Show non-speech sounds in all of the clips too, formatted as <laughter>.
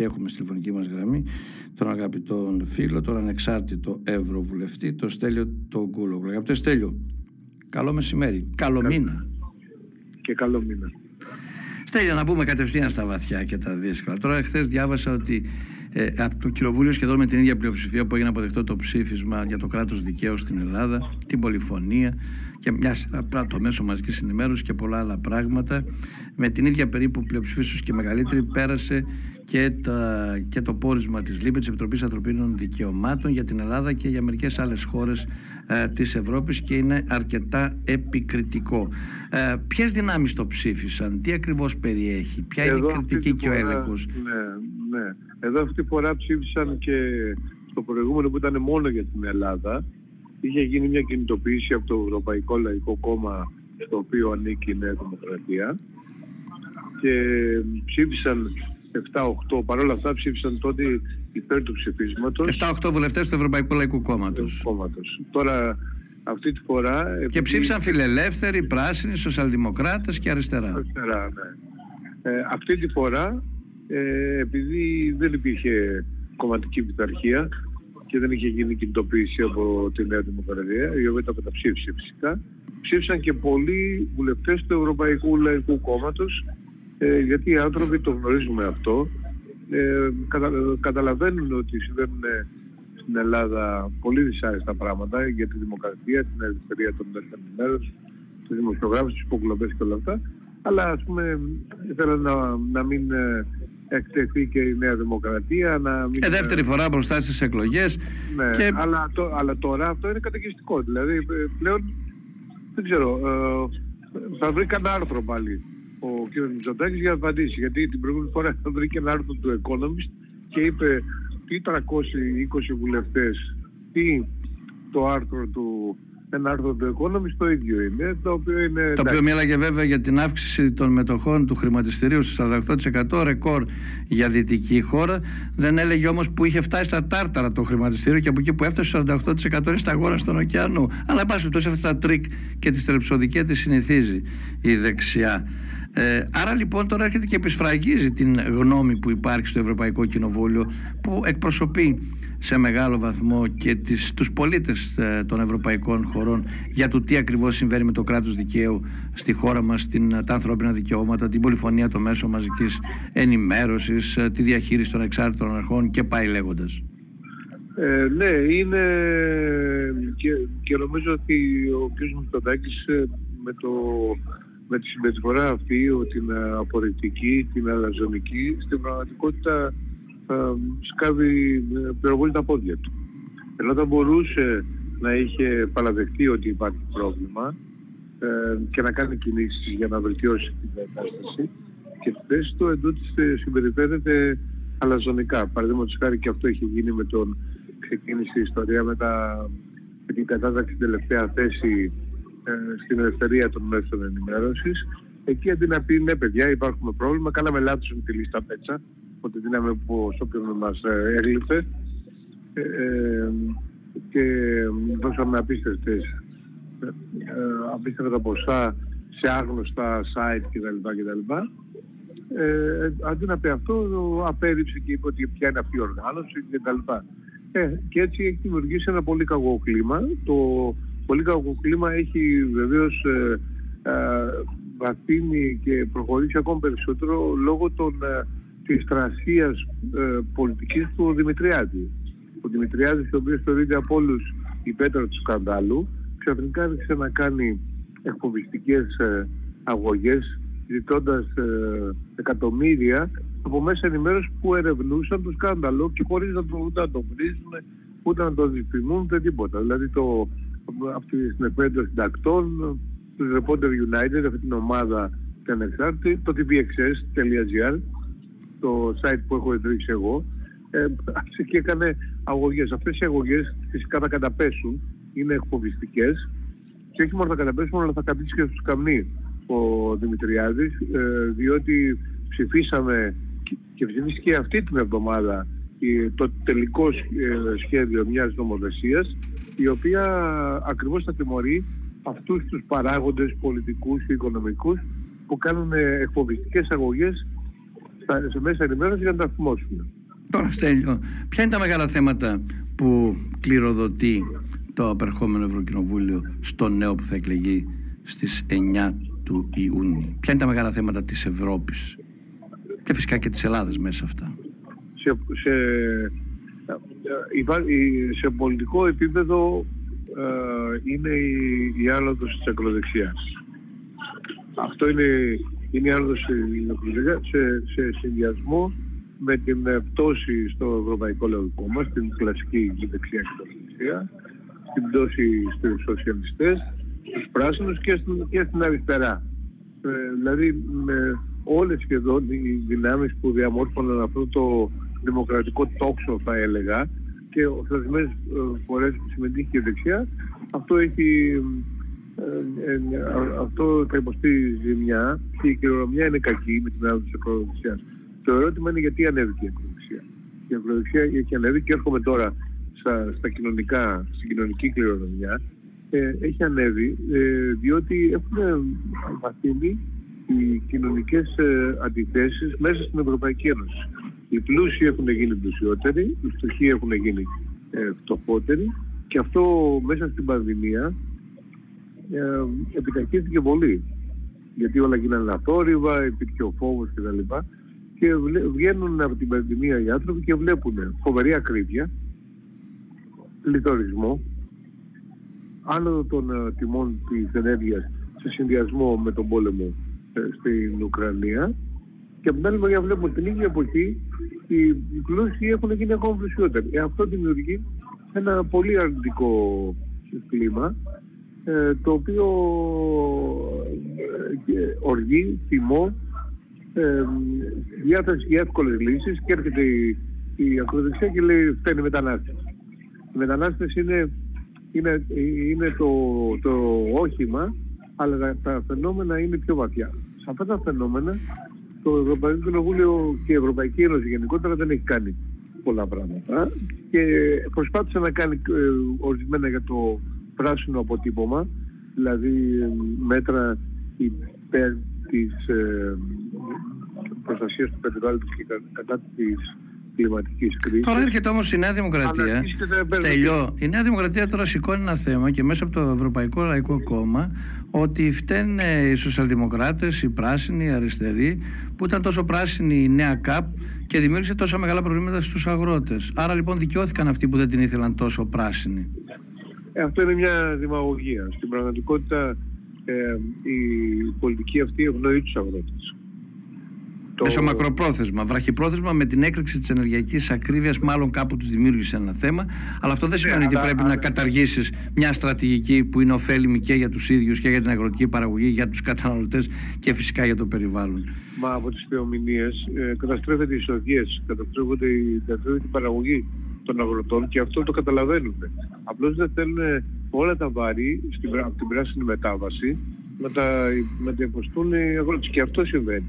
και έχουμε στη τηλεφωνική μας γραμμή τον αγαπητό φίλο, τον ανεξάρτητο Ευρωβουλευτή, τον Στέλιο τον Κούλογλου. Αγαπητέ Στέλιο, καλό μεσημέρι, καλό μήνα. Και καλό μήνα. Στέλιο, να μπούμε κατευθείαν στα βαθιά και τα δύσκολα. Τώρα, χθες διάβασα ότι ε, από το Κοινοβούλιο σχεδόν με την ίδια πλειοψηφία που έγινε αποδεκτό το ψήφισμα για το κράτος δικαίου στην Ελλάδα, την πολυφωνία και μια σειρά το μέσο μαζικής ενημέρωσης και πολλά άλλα πράγματα. Με την ίδια περίπου πλειοψηφία, και μεγαλύτερη, πέρασε και, τα, και το πόρισμα της ΛΥΠΕ, της Επιτροπής Ανθρωπίνων Δικαιωμάτων για την Ελλάδα και για μερικές άλλες χώρες ε, της Ευρώπης και είναι αρκετά επικριτικό. Ε, ποιες δυνάμεις το ψήφισαν, τι ακριβώς περιέχει, ποια είναι η κριτική και ο έλεγχος; Ναι, ναι. Εδώ αυτή τη φορά ψήφισαν και στο προηγούμενο που ήταν μόνο για την Ελλάδα. Είχε γίνει μια κινητοποίηση από το Ευρωπαϊκό Λαϊκό Κόμμα στο οποίο ανήκει η Νέα Δημοκρατία και ψήφισαν 7-8, παρόλα αυτά ψήφισαν τότε υπέρ του ψηφίσματος. 7-8 βουλευτές του Ευρωπαϊκού Λαϊκού Κόμματος. Κόμματος. Τώρα αυτή τη φορά... Και ψήφισαν φιλελεύθεροι, πράσινοι, σοσιαλδημοκράτες και αριστερά. Αριστερά, ναι. Ε, αυτή τη φορά, ε, επειδή δεν υπήρχε κομματική πειθαρχία και δεν είχε γίνει κινητοποίηση από τη Νέα Δημοκρατία, η οποία τα καταψήφισε φυσικά, ψήφισαν και πολλοί βουλευτές του Ευρωπαϊκού Λαϊκού Κόμματος ε, γιατί οι άνθρωποι το γνωρίζουμε αυτό, ε, κατα, καταλαβαίνουν ότι συμβαίνουν στην Ελλάδα πολύ δυσάρεστα πράγματα για τη δημοκρατία, την ελευθερία των ελευθερών τους δημοσιογράφους, τις υποκλοπές και όλα αυτά, αλλά ας πούμε ήθελα να, να μην ε, εκτεθεί και η Νέα Δημοκρατία. Να μην... Ε, δεύτερη φορά μπροστά στις εκλογές. Ναι, και... αλλά, το, αλλά τώρα αυτό είναι καταιγιστικό. Δηλαδή ε, πλέον δεν ξέρω, ε, θα βρει κανένα άρθρο πάλι ο κ. Μητσοτάκης για να απαντήσει. Γιατί την προηγούμενη φορά <laughs> βρήκε ένα άρθρο του Economist και είπε τι 320 βουλευτές, τι το άρθρο του ένα άρθρο του Economist το ίδιο είναι, το οποίο είναι... Το οποίο μίλαγε βέβαια για την αύξηση των μετοχών του χρηματιστηρίου στο 48% ρεκόρ για δυτική χώρα. Δεν έλεγε όμως που είχε φτάσει στα τάρταρα το χρηματιστήριο και από εκεί που έφτασε στο 48% είναι σταγόνα στον ωκεανό. Αλλά πάση τόσο αυτά τα τρικ και τη στρεψοδικία τη συνηθίζει η δεξιά. Ε, άρα λοιπόν τώρα έρχεται και επισφραγίζει την γνώμη που υπάρχει στο Ευρωπαϊκό Κοινοβούλιο που εκπροσωπεί σε μεγάλο βαθμό και τις, τους πολίτες ε, των ευρωπαϊκών χωρών για το τι ακριβώς συμβαίνει με το κράτος δικαίου στη χώρα μας, την, τα ανθρώπινα δικαιώματα, την πολυφωνία των μέσων μαζικής ενημέρωσης, ε, τη διαχείριση των εξάρτητων αρχών και πάει λέγοντας. Ε, ναι, είναι και, και νομίζω ότι ο κ. Μητσοτάκης ε, με, το, με τη συμπεριφορά αυτή, την απορριπτική, την αλαζονική, στην πραγματικότητα σκάβει, πυροβολεί τα πόδια του. Ενώ θα μπορούσε να είχε παραδεχτεί ότι υπάρχει πρόβλημα ε, και να κάνει κινήσεις για να βελτιώσει την κατάσταση και στη θέση του εντούτοις συμπεριφέρεται αλαζονικά. Παραδείγματος χάρη και αυτό έχει γίνει με τον ξεκίνησε η ιστορία με, τα, με την κατάταξη στην τελευταία θέση ε, στην ελευθερία των μέσων ενημέρωσης. Εκεί αντί να πει ναι παιδιά υπάρχουμε πρόβλημα, κάναμε λάθος με τη λίστα πέτσα από τη δύναμη που στο οποίο μας ε, έγλειφε ε, ε, και δώσαμε απίστευτες απίστευτα ποσά σε άγνωστα site κτλ. κτλ. Ε, αντί να πει αυτό, απέρριψε και είπε ότι ποια είναι αυτή η οργάνωση κτλ. Ε, και έτσι έχει δημιουργήσει ένα πολύ κακό κλίμα. Το πολύ κακό κλίμα έχει βεβαίως ε, ε, βαθύνει και προχωρήσει ακόμα περισσότερο λόγω των της τρασίας ε, πολιτικής του Δημητριάδη. Ο Δημητριάδης, ο οποίος θεωρείται από όλους η πέτρα του σκανδάλου, ξαφνικά άρχισε να κάνει εκφοβιστικές ε, αγωγές, ζητώντας ε, εκατομμύρια από μέσα ενημέρωσης που ερευνούσαν το σκάνδαλο και χωρίς να το, ούτε να το βρίζουν, ούτε να το διπλημούν, ούτε τίποτα. Δηλαδή το, αυτή την εκπαίδευση των συντακτών, του Reporter United, αυτή την ομάδα την ανεξάρτητη, το tvxs.gr, το site που έχω ιδρύσει εγώ, ε, και έκανε αγωγές. Αυτές οι αγωγές φυσικά θα καταπέσουν, είναι εκφοβιστικές και όχι μόνο θα καταπέσουν, αλλά θα κατήσει και στους καμνοί ο Δημητριάδης, ε, διότι ψηφίσαμε και ψηφίστηκε αυτή την εβδομάδα το τελικό ε, σχέδιο μιας νομοθεσίας η οποία ακριβώς θα τιμωρεί αυτούς τους παράγοντες πολιτικούς και οικονομικούς που κάνουν εκφοβιστικές αγωγές σε μέσα ενημέρωση για να τα θυμώσουμε. Τώρα, Στέλιο, ποια είναι τα μεγάλα θέματα που κληροδοτεί το απερχόμενο Ευρωκοινοβούλιο στο νέο που θα εκλεγεί στις 9 του Ιούνιου; Ποια είναι τα μεγάλα θέματα της Ευρώπης και φυσικά και της Ελλάδας μέσα αυτά; Σε, σε, σε πολιτικό επίπεδο ε, είναι η, η άλλοδος της ακροδεξιάς. Αυτό είναι, είναι η άλλοδος της σε, σε συνδυασμό με την πτώση στο Ευρωπαϊκό Λαϊκό μας, την κλασική δεξιά και δεξιά, στην πτώση στους σοσιαλιστές, στους πράσινους και στην, και στην αριστερά. Ε, δηλαδή με όλες σχεδόν οι δυνάμεις που διαμόρφωναν αυτό το δημοκρατικό τόξο θα έλεγα και ορισμένες ε, φορές που συμμετείχε και δεξιά, αυτό έχει ε, ε, αυτό θα υποστεί ζημιά και η κληρονομιά είναι κακή με την άλλη της ακροδεξιάς. Το ερώτημα είναι γιατί ανέβηκε η ακροδεξιά. Η ακροδεξιά έχει ανέβει και έρχομαι τώρα στα, στα κοινωνικά, στην κοινωνική κληρονομιά. Ε, έχει ανέβει ε, διότι έχουν βαθύνει οι κοινωνικές ε, αντιθέσεις μέσα στην Ευρωπαϊκή Ένωση. Οι πλούσιοι έχουν γίνει πλουσιότεροι, οι φτωχοί έχουν γίνει ε, φτωχότεροι και αυτό μέσα στην πανδημία ε, επιταχύθηκε πολύ. Γιατί όλα γίνανε αθόρυβα, υπήρχε ο φόβος κτλ. Και βγαίνουν από την πανδημία οι άνθρωποι και βλέπουν φοβερή ακρίβεια, λιτορισμό, άνοδο των ε, τιμών της ενέργειας σε συνδυασμό με τον πόλεμο ε, στην Ουκρανία και από την άλλη μεριά βλέπουμε την ίδια εποχή οι πλούσιοι έχουν γίνει ακόμα πλουσιότεροι. Ε, αυτό δημιουργεί ένα πολύ αρνητικό κλίμα ε, το οποίο ε, οργεί, θυμό, ε, διάθεση για εύκολες λύσεις και έρχεται η, η ακροδεξιά και λέει φταίνει μετανάστες. Οι μετανάστες είναι, είναι, είναι το, το όχημα αλλά τα φαινόμενα είναι πιο βαθιά. Σε αυτά τα φαινόμενα το Ευρωπαϊκό Κοινοβούλιο και η Ευρωπαϊκή Ένωση γενικότερα δεν έχει κάνει πολλά πράγματα και προσπάθησε να κάνει ε, ορισμένα για το πράσινο αποτύπωμα, δηλαδή μέτρα υπέρ της ε, προστασίας του περιβάλλοντος και κατά της κλιματικής κρίσης. Τώρα έρχεται όμως η Νέα Δημοκρατία. Στελιώ. Η Νέα Δημοκρατία τώρα σηκώνει ένα θέμα και μέσα από το Ευρωπαϊκό Λαϊκό Κόμμα ότι φταίνουν οι σοσιαλδημοκράτες, οι πράσινοι, οι αριστεροί που ήταν τόσο πράσινη η νέα ΚΑΠ και δημιούργησε τόσα μεγάλα προβλήματα στους αγρότες. Άρα λοιπόν δικαιώθηκαν αυτοί που δεν την ήθελαν τόσο πράσινη. Ε, αυτό είναι μια δημαγωγία. Στην πραγματικότητα ε, η πολιτική αυτή ευνοεί τους αγρότες. Το... Μέσω μακροπρόθεσμα, βραχυπρόθεσμα με την έκρηξη της ενεργειακής ακρίβειας, μάλλον κάπου τους δημιούργησε ένα θέμα. Αλλά αυτό δεν ναι, σημαίνει ότι πρέπει να καταργήσεις μια στρατηγική που είναι ωφέλιμη και για τους ίδιους και για την αγροτική παραγωγή, για τους καταναλωτές και φυσικά για το περιβάλλον. Μα από τις θεομηνίες ε, καταστρέφεται οι εισοδίε, καταστρέφεται, καταστρέφεται η παραγωγή των αγροτών και αυτό το καταλαβαίνουν. Απλώς δεν θέλουν όλα τα βάρη στην, από την πράσινη μετάβαση να τα, να τα υποστούν οι αγρότες. Και αυτό συμβαίνει.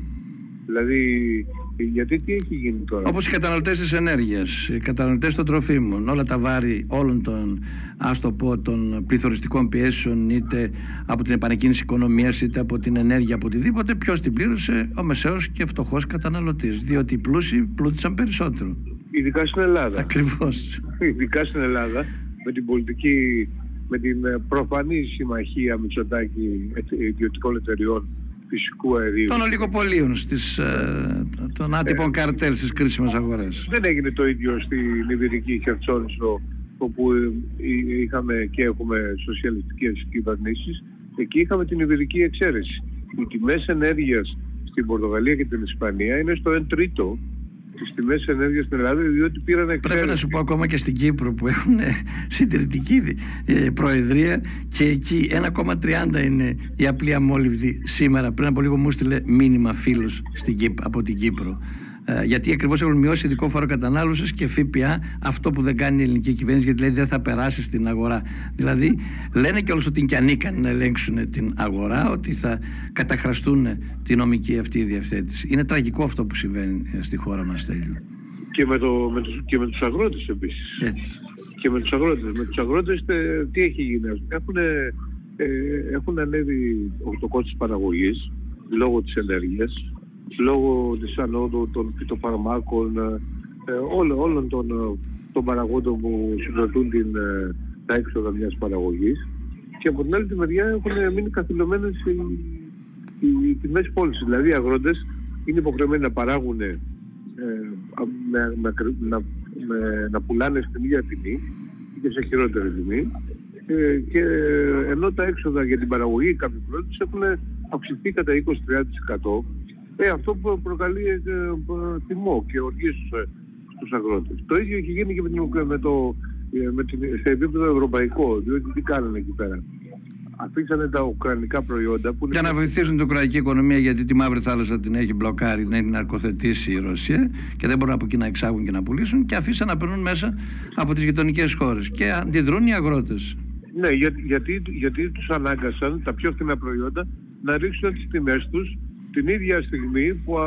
Δηλαδή, γιατί τι έχει γίνει τώρα; Όπως οι καταναλωτές της ενέργειας, οι καταναλωτές των τροφίμων, όλα τα βάρη όλων των, ας το πω, των πληθωριστικών πιέσεων, είτε από την επανεκκίνηση οικονομίας, είτε από την ενέργεια, από οτιδήποτε, ποιος την πλήρωσε, ο μεσαίος και φτωχός καταναλωτής. Διότι οι πλούσιοι πλούτησαν περισσότερο. Ειδικά στην Ελλάδα. Ακριβώς. Ειδικά στην Ελλάδα, με την πολιτική, με την προφανή συμμαχία Μητσοτάκη ιδιωτικών εταιριών φυσικού αερίου. Των ολιγοπολίων στις, ε, των άτυπων ε, καρτέλ στις κρίσιμες αγορές. Δεν έγινε το ίδιο στην Ιβηρική Χερσόνησο όπου ε, είχαμε και έχουμε σοσιαλιστικές κυβερνήσεις. Εκεί είχαμε την Ιβηρική εξαίρεση. Οι τιμές ενέργειας στην Πορτογαλία και την Ισπανία είναι στο 1 τρίτο τις τιμές ενέργειας στην Ελλάδα διότι πήραν εξαίρεση. Πρέπει να σου πω ακόμα και στην Κύπρο που έχουν ε, συντηρητική ε, προεδρία και εκεί 1,30 είναι η απλή αμόλυβδη σήμερα. Πριν από λίγο μου στείλε μήνυμα φίλος από την Κύπρο. Ε, γιατί ακριβώς έχουν μειώσει ειδικό φόρο κατανάλωσης και ΦΠΑ αυτό που δεν κάνει η ελληνική κυβέρνηση, γιατί λέει δεν θα περάσει στην αγορά. Δηλαδή, λένε και όλου ότι είναι και ανίκανοι να ελέγξουν την αγορά, ότι θα καταχραστούν τη νομική αυτή διευθέτηση. Είναι τραγικό αυτό που συμβαίνει ε, στη χώρα μας, τέλειο. Και με, το, με, τους, και με τους αγρότες επίσης. Και με τους αγρότες. Με τους αγρότες τι έχει γίνει. Έχουν, ε, έχουν ανέβει το κόστος παραγωγής λόγω της ενέργειας λόγω της ανόδου των φυτοφαρμάκων, ε, όλων, όλων των, των παραγόντων που συγκροτούν την, τα έξοδα μιας παραγωγής. Και από την άλλη τη μεριά έχουν μείνει καθυλωμένες οι, οι, οι τιμές πώλησης. Δηλαδή οι αγρότες είναι υποχρεωμένοι να παράγουν ε, με, με, να, με, να πουλάνε στην ίδια τιμή και σε χειρότερη τιμή. Ε, και ενώ τα έξοδα για την παραγωγή κάποιου produce έχουν αυξηθεί κατά 20-30% ε, αυτό προκαλεί ε, τιμό και οργής στους, ε, στους αγρότες. Το ίδιο έχει γίνει και με, με το, ε, με την, σε επίπεδο ευρωπαϊκό, διότι τι κάνανε εκεί πέρα αφήσανε τα ουκρανικά προϊόντα που... Για να βοηθήσουν την ουκρανική οικονομία γιατί τη μαύρη θάλασσα την έχει μπλοκάρει, την έχει ναρκοθετήσει η Ρωσία και δεν μπορούν από εκεί να εξάγουν και να πουλήσουν και αφήσαν να περνούν μέσα από τις γειτονικές χώρες και αντιδρούν οι αγρότες. Ναι, για, γιατί, γιατί τους ανάγκασαν τα πιο φθηνά προϊόντα να ρίξουν τις τιμές τους την ίδια στιγμή που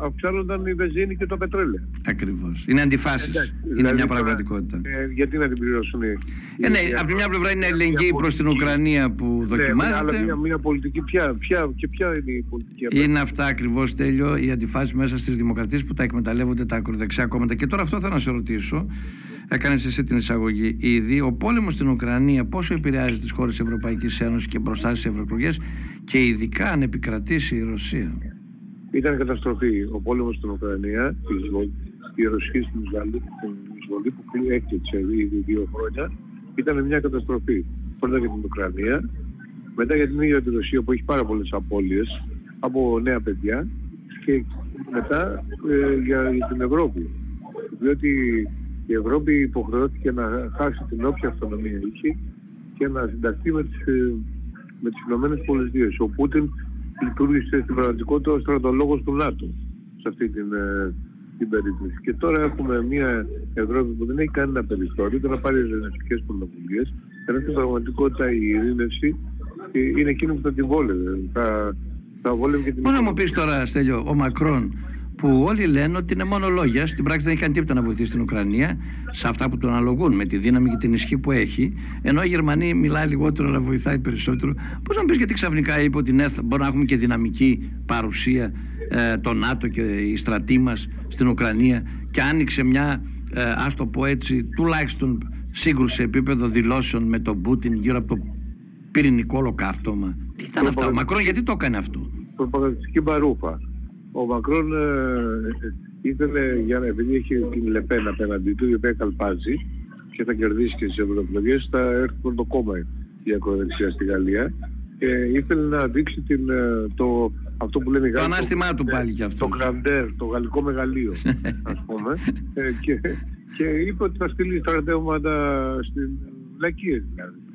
αυξάνονταν η βενζίνη και το πετρέλαιο. Ακριβώς. Είναι αντιφάσεις. Είναι δηλαδή μια πραγματικότητα. Ε, γιατί να την πληρώσουν οι. Ε, ναι, από τη μια πλευρά είναι ελληνική προς την Ουκρανία που ναι, δοκιμάζεται. Ναι, αλλά μια, πολιτική πια, πια, και ποια είναι η πολιτική αυτή. Είναι αυτά ακριβώς τέλειο οι αντιφάσεις μέσα στις δημοκρατίες που τα εκμεταλλεύονται τα ακροδεξιά κόμματα. Και τώρα αυτό θέλω να σε ρωτήσω. Έκανες εσύ την εισαγωγή ήδη. Ο πόλεμος στην Ουκρανία πόσο επηρεάζει τις χώρες Ευρωπαϊκής Ένωσης και μπροστά στις ευρωεκλογές; Και ειδικά αν επικρατήσει η Ρωσία. Ήταν καταστροφή. Ο πόλεμος στην Ουκρανία, η Ρωσία στην εισβολή που έκτιαξε ήδη δύο χρόνια, ήταν μια καταστροφή. Πρώτα για την Ουκρανία, μετά για την ίδια τη Ρωσία που έχει πάρα πολλές απώλειες από νέα παιδιά και μετά ε, για, για την Ευρώπη. Διότι η Ευρώπη υποχρεώθηκε να χάσει την όποια αυτονομία είχε και να συνταχθεί με τις, ε, με τις Ηνωμένες Πολιτείες. Ο Πούτιν λειτουργήσε στην πραγματικότητα ως στρατολόγος του ΝΑΤΟ σε αυτή την, ε, την περίπτωση. Και τώρα έχουμε μια Ευρώπη που δεν έχει κανένα περιθώριο και να πάρει ειρηνευτικές πρωτοβουλίες, ενώ στην πραγματικότητα η ειρήνευση ε, είναι εκείνο που θα την βόλευε. Θα, θα βόλευε και την... Πώς να μου πεις τώρα, Στέλιο, ο Μακρόν που όλοι λένε ότι είναι μόνο λόγια. Στην πράξη δεν έχει κάνει τίποτα να βοηθήσει την Ουκρανία σε αυτά που τον αναλογούν με τη δύναμη και την ισχύ που έχει. Ενώ η Γερμανία μιλάει λιγότερο αλλά βοηθάει περισσότερο. Πώς να πεις γιατί ξαφνικά είπε ότι ναι, μπορούμε να έχουμε και δυναμική παρουσία ε, το ΝΑΤΟ και η στρατή μας στην Ουκρανία και άνοιξε μια, ε, ας το πω έτσι, τουλάχιστον σύγκρουση σε επίπεδο δηλώσεων με τον Πούτιν γύρω από το πυρηνικό ολοκαύτωμα. Τι ήταν αυτά, ο Μακρόν γιατί το έκανε αυτό; Προπαγανδιστική μπαρούφα ο Μακρόν ε, ήθελε, για, επειδή έχει την Λεπέν απέναντι του, η οποία καλπάζει και θα κερδίσει και στις ευρωεκλογές, θα έρθει το κόμμα η ακροδεξιά στη Γαλλία και ήθελε να δείξει την, ε, το, αυτό που λένε οι Γάλλοι. Το ανάστημά του πάλι κι αυτό. Το Grandeur, το γαλλικό μεγαλείο, ας πούμε. ε, και, και είπε ότι θα στείλει στρατεύματα στην Λακία δηλαδή.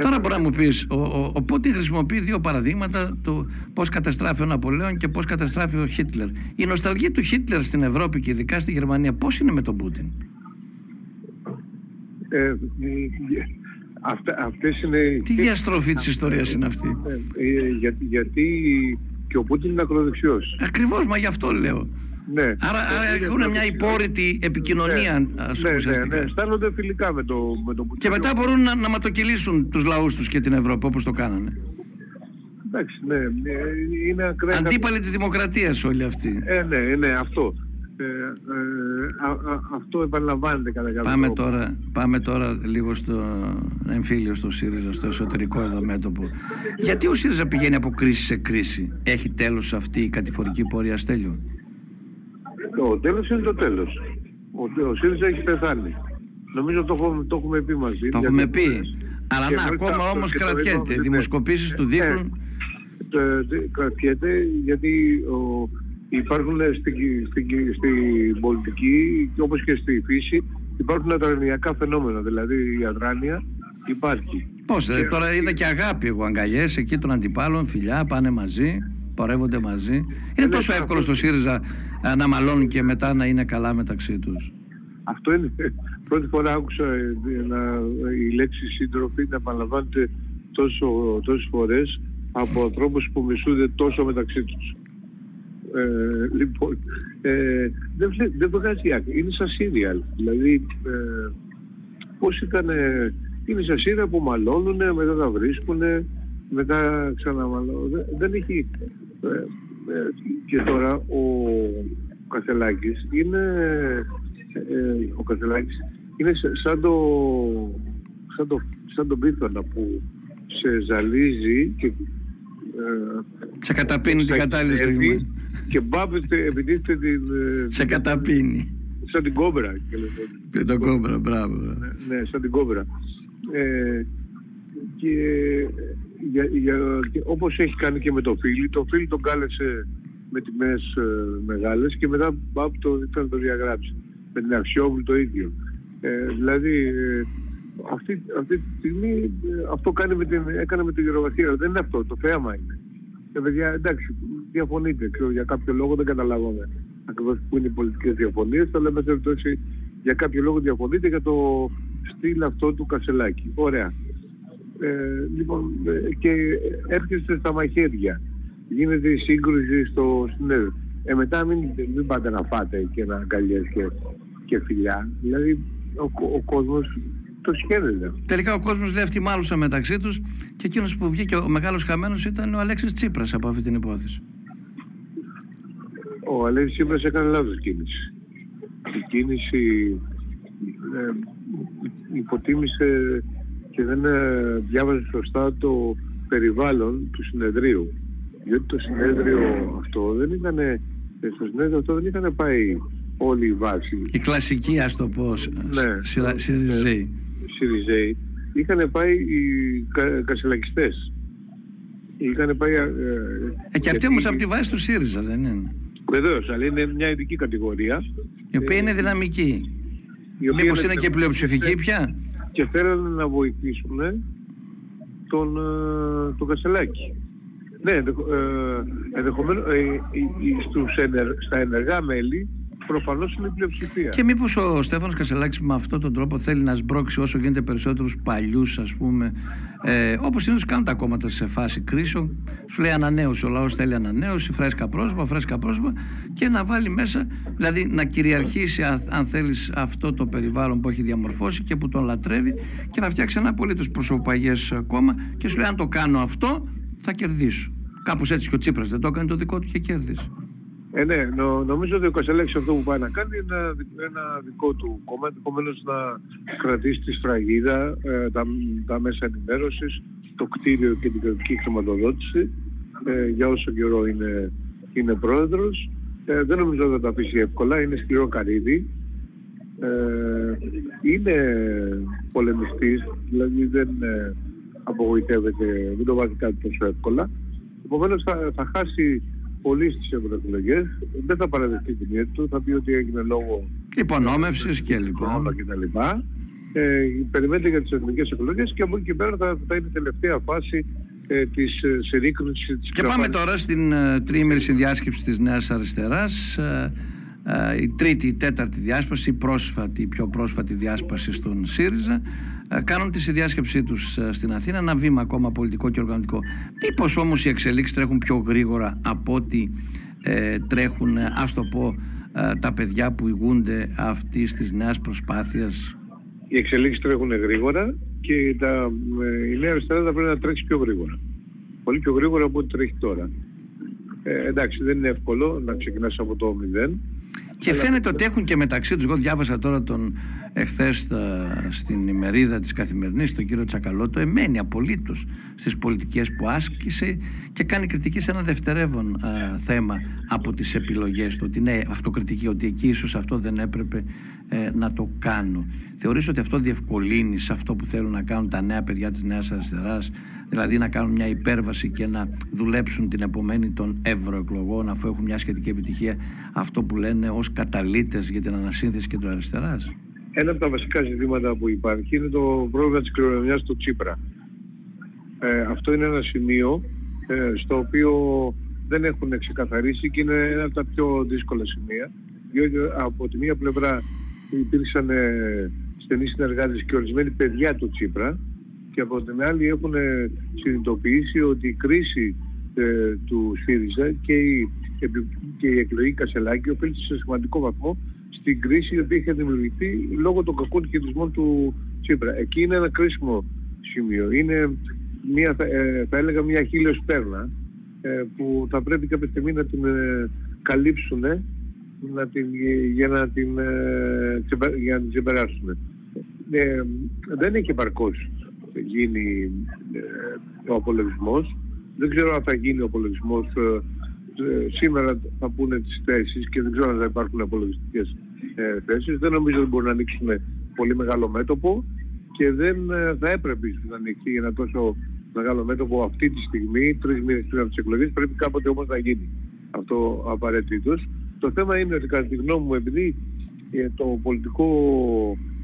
Τώρα μπορεί να μου πεις, ο, ο, ο Πούτιν χρησιμοποιεί δύο παραδείγματα του πώς καταστράφει ο Ναπολέον και πώς καταστράφει ο Χίτλερ. Η νοσταλγία του Χίτλερ στην Ευρώπη και ειδικά στη Γερμανία, πώς είναι με τον Πούτιν; Ε, αυτά, αυτές είναι... Τι διαστροφή της ιστορίας είναι αυτή; Ε, ε, για, γιατί και ο Πούτιν είναι ακροδεξιός. Ακριβώς, μα γι' αυτό λέω. Ναι. Άρα, άρα έχουν μια υπόρρητη επικοινωνία, ναι, ας πούμε, ναι, ναι, ναι. Αισθάνονται φιλικά με το, με το Και μετά μπορούν να, να ματοκυλήσουν τους λαούς τους και την Ευρώπη, όπως το κάνανε. Εντάξει, ναι. Ε, είναι ακραία... Αντίπαλοι της δημοκρατίας όλοι αυτοί. Ε, ναι, ναι, αυτό. Ε, ε, αυτό επαναλαμβάνεται κατά κάποιο πάμε τώρα, πάμε τώρα λίγο στο εμφύλιο στο ΣΥΡΙΖΑ, στο εσωτερικό εδώ μέτωπο. Γιατί ο ΣΥΡΙΖΑ πηγαίνει από κρίση σε κρίση; Έχει τέλος αυτή η κατηφορική πορεία στέλιο; Το τέλος είναι το τέλος. Ο, ο ΣΥΡΙΖΑ έχει πεθάνει. Νομίζω το έχουμε, το έχουμε πει μαζί. Το έχουμε πει. Αλλά να, ακόμα όμως κρατιέται. Οι δημοσκοπήσεις του δείχνουν... Ε, κρατιέται γιατί ο, υπάρχουν στην, στην, στην πολιτική όπως και στη φύση υπάρχουν αδρανιακά φαινόμενα. Δηλαδή η αδράνεια υπάρχει. Πώς, και, τώρα είδα και αγάπη εγώ αγκαλιές εκεί των αντιπάλων, φιλιά, πάνε μαζί πορεύονται μαζί. Είναι ε, τόσο εύκολο στο ΣΥΡΙΖΑ ε, να μαλώνουν και μετά να είναι καλά μεταξύ τους. Αυτό είναι. Πρώτη φορά άκουσα ε, να, η λέξη σύντροφη να επαναλαμβάνεται τόσο, τόσες φορές από ανθρώπους που μισούνται τόσο μεταξύ τους. Ε, λοιπόν, ε, δεν, δεν βγάζει άκρη. Είναι σαν σύριαλ. Δηλαδή, ε, πώς ήταν... είναι σαν σύριαλ που μαλώνουνε, μετά τα βρίσκουνε, μετά ξαναμαλώνουν. Δεν, δεν έχει... Ε, και τώρα ο Κασελάκης είναι, ε, ο Κασελάκης είναι σαν το, σαν το, σαν το πίθωνα που σε ζαλίζει και ε, σε καταπίνει την κατάλληλη στιγμή. Και μπάπετε επιτίθεται την... Ε, σε καταπίνει. Σαν την κόμπρα. Και τον κόμπρα, μπράβο. Ναι, ναι, σαν την κόμπρα. Ε, και, για, για, και όπως έχει κάνει και με το φίλι, το φίλι τον κάλεσε με τιμές ε, μεγάλες και μετά μπάπ το ήταν το διαγράψει. Με την Αξιόβουλ το ίδιο. Ε, δηλαδή ε, αυτή, αυτή τη στιγμή ε, αυτό κάνει με την, έκανε με την γεροβασία. Δεν είναι αυτό, το θέαμα είναι. Και παιδιά, εντάξει, διαφωνείτε, ξέρω, για κάποιο λόγο δεν καταλάβαμε ακριβώς που είναι οι πολιτικές διαφωνίες, αλλά με περιπτώσει για κάποιο λόγο διαφωνείτε για το στυλ αυτό του Κασελάκη. Ωραία. Ε, λοιπόν, ε, και έρχεστε στα μαχαίρια. Γίνεται η σύγκρουση στο συνέδριο. Ε, μετά μην, μην πάτε να φάτε και να αγκαλιές και, και φιλιά. Δηλαδή, ο, ο κόσμος το σχέδιζε. Τελικά ο κόσμος δεν ευθυμάλουσα μεταξύ τους και εκείνος που βγήκε ο μεγάλος χαμένος ήταν ο Αλέξης Τσίπρας από αυτή την υπόθεση. Ο Αλέξης Τσίπρας έκανε λάθος κίνηση. Η κίνηση ε, υποτίμησε και δεν ε, διάβαζε σωστά το περιβάλλον του συνεδρίου. Διότι το συνέδριο αυτό δεν ήταν, ε, στο συνέδριο αυτό δεν είχαν πάει όλη η βάση. Η κλασική, ας το πω, ναι, Σιριζέη. Σιριζέη. Είχαν πάει οι κα, κασελακιστές. Είχαν πάει... Ε, ε, και αυτοί όμως από τη βάση του ΣΥΡΙΖΑ δεν είναι. Βεβαίως, αλλά είναι μια ειδική κατηγορία. Η οποία είναι δυναμική. Μήπως είναι και πλειοψηφική πια; Και θέλανε να βοηθήσουν τον, ε, τον Κασελάκη. Ναι, ε, ενδεχομένως ε, στα ενεργά μέλη προφανώ είναι η πλειοψηφία. Και μήπως ο Στέφανος Κασελάκης με αυτόν τον τρόπο θέλει να σμπρώξει όσο γίνεται περισσότερους παλιούς, ας πούμε, ε, όπως συνήθως κάνουν τα κόμματα σε φάση κρίσεων. Σου λέει ανανέωση. Ο λαός θέλει ανανέωση, φρέσκα πρόσωπα, φρέσκα πρόσωπα και να βάλει μέσα, δηλαδή να κυριαρχήσει, αν θέλεις, αυτό το περιβάλλον που έχει διαμορφώσει και που τον λατρεύει και να φτιάξει ένα απολύτως προσωπαγές κόμμα και σου λέει αν το κάνω αυτό θα κερδίσω. Κάπως έτσι και ο Τσίπρας δεν το έκανε το δικό του και κέρδισε. Ε, ναι, νο, νομίζω ότι ο Κασελέξης αυτό που πάει να κάνει είναι ένα, ένα δικό του κόμμα, επομένως να κρατήσει τη σφραγίδα, ε, τα, τα μέσα ενημέρωσης, το κτίριο και την κρατική χρηματοδότηση ε, για όσο καιρό είναι, είναι πρόεδρος. Ε, δεν νομίζω ότι θα τα αφήσει εύκολα, είναι σκληρό καρύδι. Ε, είναι πολεμιστής, δηλαδή δεν ε, απογοητεύεται, δεν το βάζει κάτι τόσο εύκολα. Επομένως θα, θα χάσει πολύ στις ευρωεκλογές, δεν θα παραδεχτεί την μύτη του, θα πει ότι έγινε λόγω υπονόμευσης και λοιπά. Και τα λοιπά. Ε, περιμένετε για τις εθνικές εκλογές και από εκεί και πέρα θα, θα είναι η τελευταία φάση ε, της ε, συρρήκνωσης της Και πάμε τώρα στην ε, τριήμερη συνδιάσκεψη της Νέας Αριστεράς. Ε, ε, η τρίτη, η τέταρτη διάσπαση, η πρόσφατη, η πιο πρόσφατη διάσπαση στον ΣΥΡΙΖΑ. Ε, κάνουν τη συνδιάσκεψή τους ε, στην Αθήνα, ένα βήμα ακόμα πολιτικό και οργανωτικό. Μήπως όμως οι εξελίξεις τρέχουν πιο γρήγορα από ότι ε, τρέχουν, ας το πω, τα παιδιά που ηγούνται αυτής της νέας προσπάθειας; Οι εξελίξεις τρέχουν γρήγορα και τα, η νέα αριστερά θα πρέπει να τρέξει πιο γρήγορα. Πολύ πιο γρήγορα από ό,τι τρέχει τώρα. Ε, εντάξει, δεν είναι εύκολο να ξεκινάς από το 0 και φαίνεται ότι έχουν και μεταξύ τους. Εγώ διάβασα τώρα τον εχθέ στην ημερίδα της καθημερινής, τον κύριο Τσακαλώτο, εμένει απολύτως στις πολιτικές που άσκησε και κάνει κριτική σε ένα δευτερεύον θέμα από τις επιλογές του. Ότι είναι αυτοκριτική, ότι εκεί ίσως αυτό δεν έπρεπε ε, να το κάνω. Θεωρείς ότι αυτό διευκολύνει σε αυτό που θέλουν να κάνουν τα νέα παιδιά της Νέας Αριστεράς, δηλαδή να κάνουν μια υπέρβαση και να δουλέψουν την επομένη των ευρωεκλογών, αφού έχουν μια σχετική επιτυχία, αυτό που λένε ως καταλήτες για την ανασύνθεση και του αριστερά. Ένα από τα βασικά ζητήματα που υπάρχει είναι το πρόβλημα της κληρονομιάς του Τσίπρα. Ε, αυτό είναι ένα σημείο ε, στο οποίο δεν έχουν ξεκαθαρίσει και είναι ένα από τα πιο δύσκολα σημεία διότι από τη μία πλευρά υπήρξαν ε, στενοί συνεργάτες και ορισμένοι παιδιά του Τσίπρα και από την άλλη έχουν ε, συνειδητοποιήσει ότι η κρίση ε, του ΣΥΡΙΖΑ και η, και η εκλογή Κασελάκη οφείλεται σε σημαντικό βαθμό στην κρίση η οποία είχε δημιουργηθεί λόγω των κακών χειρισμών του Τσίπρα. Εκεί είναι ένα κρίσιμο σημείο. Είναι μια, θα, ε, θα έλεγα μια χίλιος πέρνα ε, που θα πρέπει κάποια στιγμή να την ε, καλύψουν να την, για, να την, ε, για να την ξεπεράσουν. Ε, δεν έχει επαρκώς γίνει ο απολογισμός. Δεν ξέρω αν θα γίνει ο απολογισμός. σήμερα θα πούνε τις θέσεις και δεν ξέρω αν θα υπάρχουν απολογιστικές θέσεις. Δεν νομίζω ότι μπορούν να ανοίξουν πολύ μεγάλο μέτωπο και δεν θα έπρεπε να ανοίξει ένα τόσο μεγάλο μέτωπο αυτή τη στιγμή, τρεις μήνες πριν από τις εκλογές, πρέπει κάποτε όμως να γίνει αυτό απαραίτητος. Το θέμα είναι ότι κατά τη γνώμη μου, επειδή ε, το πολιτικό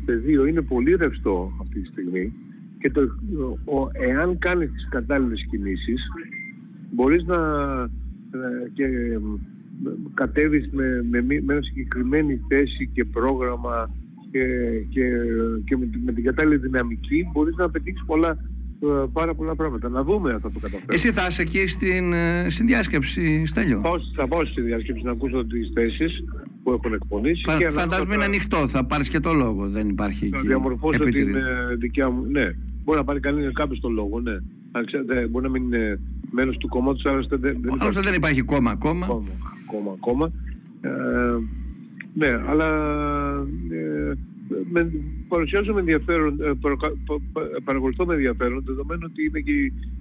πεδίο είναι πολύ ρευστό αυτή τη στιγμή και το, ο, εάν κάνεις τις κατάλληλες κινήσεις, μπορείς να ε, και, κατέβεις με, με, με μια συγκεκριμένη θέση και πρόγραμμα και, και, και με, με την κατάλληλη δυναμική μπορείς να πετύχεις πολλά ε, πάρα πολλά πράγματα. Να δούμε αν θα το καταφέρουμε. Εσύ θα είσαι εκεί στην ε, συνδιάσκεψη, Στέλιο; Πάω, θα πάω στη συνδιάσκεψη να ακούσω τις θέσεις που έχουν εκπονήσει. Φα, και φαντάζομαι είναι ανοιχτό, θα πάρεις και το λόγο, δεν υπάρχει θα εκεί. Θα διαμορφώσω την ε, δικιά μου, ναι. Μπορεί να πάρει κανείς κάποιος το λόγο, ναι. Αν ξέρετε, μπορεί να μην είναι μέλος του κόμματος, άλλωστε δεν, δεν, υπάρχει. δεν υπάρχει κόμμα ακόμα. Κόμμα, κόμμα, κόμμα. Ε, ναι, αλλά ε, με, παρουσιάζω με ενδιαφέρον, ε, παρακολουθώ με ενδιαφέρον, δεδομένου ότι είναι και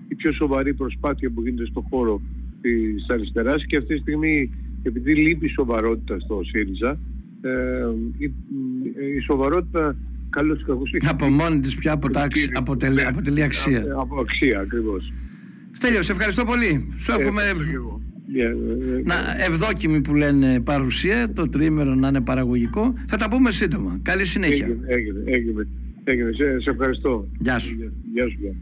η, πιο σοβαρή προσπάθεια που γίνεται στον χώρο της αριστεράς και αυτή τη στιγμή, επειδή λείπει σοβαρότητα στο ΣΥΡΙΖΑ, ε, η, η σοβαρότητα καλώς κακώς Από μόνη της πια αποτελεί, αποτελεί, αποτελεί αξία. Από, από αξία ακριβώς. Στέλιο, σε ευχαριστώ πολύ. Σου ε, έχουμε να, ευδόκιμη που λένε παρουσία, το τρίμερο να είναι παραγωγικό. Θα τα πούμε σύντομα. Καλή συνέχεια. Έγινε, έγινε, έγινε. έγινε. Σε, σε ευχαριστώ. Γεια σου. Γεια σου.